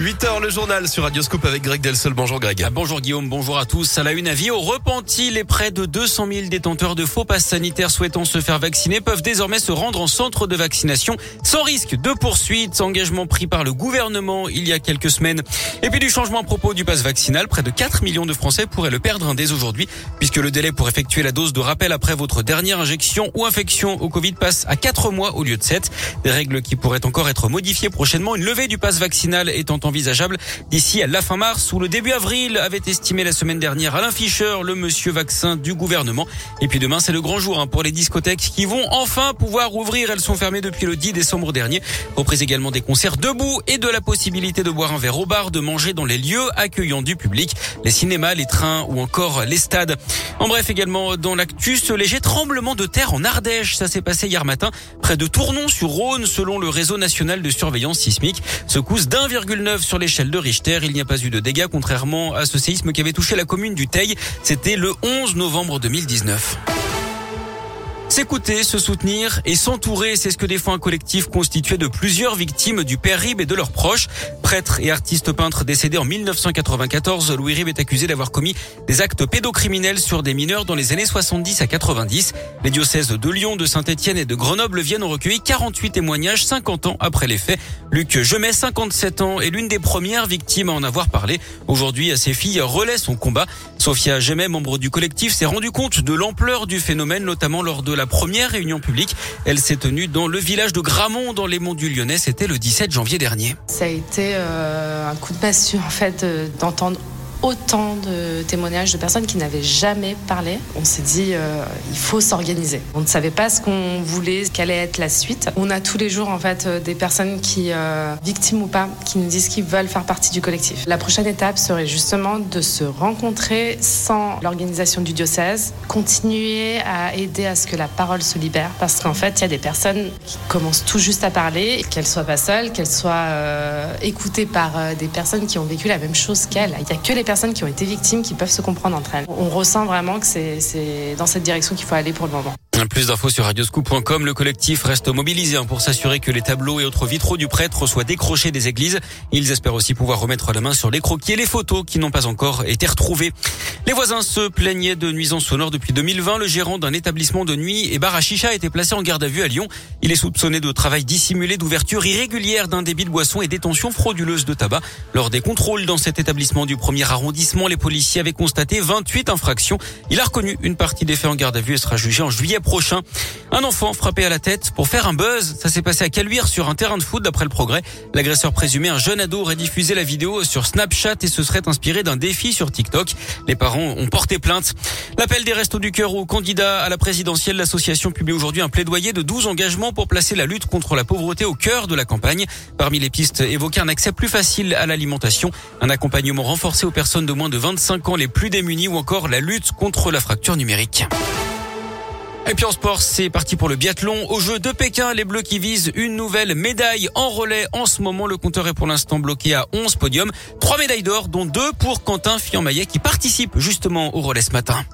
8h le journal sur Radioscope avec Greg Delsol. Bonjour Greg. Ah, bonjour Guillaume, bonjour à tous. À la une avis au repenti, les près de 200 000 détenteurs de faux passes sanitaires souhaitant se faire vacciner peuvent désormais se rendre en centre de vaccination sans risque de poursuite. Engagement pris par le gouvernement il y a quelques semaines. Et puis du changement à propos du pass vaccinal, près de 4 millions de Français pourraient le perdre dès aujourd'hui puisque le délai pour effectuer la dose de rappel après votre dernière injection ou infection au Covid passe à 4 mois au lieu de 7. Des règles qui pourraient encore être modifiées prochainement. Une levée du pass vaccinal étant d'ici à la fin mars ou le début avril, avait estimé la semaine dernière Alain Fischer, le monsieur vaccin du gouvernement. Et puis demain, c'est le grand jour hein, pour les discothèques qui vont enfin pouvoir ouvrir. Elles sont fermées depuis le 10 décembre dernier. Reprise également des concerts debout et de la possibilité de boire un verre au bar, de manger dans les lieux accueillants du public, les cinémas, les trains ou encore les stades. En bref, également dans l'actu, ce léger tremblement de terre en Ardèche. Ça s'est passé hier matin près de Tournon sur Rhône, selon le réseau national de surveillance sismique. Secousse d'1,9 sur l'échelle de Richter. Il n'y a pas eu de dégâts, contrairement à ce séisme qui avait touché la commune du Teil. C'était le 11 novembre 2019. S'écouter, se soutenir et s'entourer, c'est ce que défend un collectif constitué de plusieurs victimes du père Rib et de leurs proches. Prêtre et artiste peintre décédé en 1994, Louis Rib est accusé d'avoir commis des actes pédocriminels sur des mineurs dans les années 70 à 90. Les diocèses de Lyon, de Saint-Etienne et de Grenoble viennent ont recueilli 48 témoignages 50 ans après les faits. Luc Gemet, 57 ans, est l'une des premières victimes à en avoir parlé. Aujourd'hui, ses filles relaient son combat. Sophia Gemet, membre du collectif, s'est rendu compte de l'ampleur du phénomène, notamment lors de la première réunion publique. Elle s'est tenue dans le village de Gramont, dans les monts du Lyonnais. C'était le 17 janvier dernier. Ça a été euh, un coup de massue, en fait, euh, d'entendre autant de témoignages de personnes qui n'avaient jamais parlé. On s'est dit, euh, il faut s'organiser. On ne savait pas ce qu'on voulait, quelle allait être la suite. On a tous les jours, en fait, euh, des personnes qui, euh, victimes ou pas, qui nous disent qu'ils veulent faire partie du collectif. La prochaine étape serait justement de se rencontrer sans l'organisation du diocèse, continuer à aider à ce que la parole se libère, parce qu'en fait, il y a des personnes qui commencent tout juste à parler, qu'elles soient pas seules, qu'elles soient écoutées par des personnes qui ont vécu la même chose qu'elles. Il n'y a que les personnes qui ont été victimes qui peuvent se comprendre entre elles. On ressent vraiment que c'est dans cette direction qu'il faut aller pour le moment. Plus d'infos sur radioscoop.com. Le collectif reste mobilisé hein, pour s'assurer que les tableaux et autres vitraux du prêtre soient décrochés des églises. Ils espèrent aussi pouvoir remettre la main sur les croquis et les photos qui n'ont pas encore été retrouvées. Les voisins se plaignaient de nuisances sonores depuis 2020. Le gérant d'un établissement de nuit et bar à chicha a été placé en garde à vue à Lyon. Il est soupçonné de travail dissimulé, d'ouverture irrégulière d'un débit de boissons et détention frauduleuse de tabac. Lors des contrôles dans cet établissement du premier arrondissement, les policiers avaient constaté 28 infractions. Il a reconnu une partie des faits en garde à vue et sera jugé en juillet prochain. Un enfant frappé à la tête pour faire un buzz. Ça s'est passé à Caluire sur un terrain de foot d'après le progrès. L'agresseur présumé, un jeune ado, aurait diffusé la vidéo sur Snapchat et se serait inspiré d'un défi sur TikTok. Les parents ont porté plainte. L'appel des Restos du Cœur aux candidats à la présidentielle, l'association publie aujourd'hui un plaidoyer de 12 engagements pour placer la lutte contre la pauvreté au cœur de la campagne. Parmi les pistes évoquées, un accès plus facile à l'alimentation, un accompagnement renforcé aux personnes de moins de 25 ans les plus démunies ou encore la lutte contre la fracture numérique. Et puis en sport, c'est parti pour le biathlon. Au jeu de Pékin, les Bleus qui visent une nouvelle médaille en relais. En ce moment, le compteur est pour l'instant bloqué à 11 podiums. Trois médailles d'or, dont deux pour Quentin Fillon-Maillet qui participe justement au relais ce matin.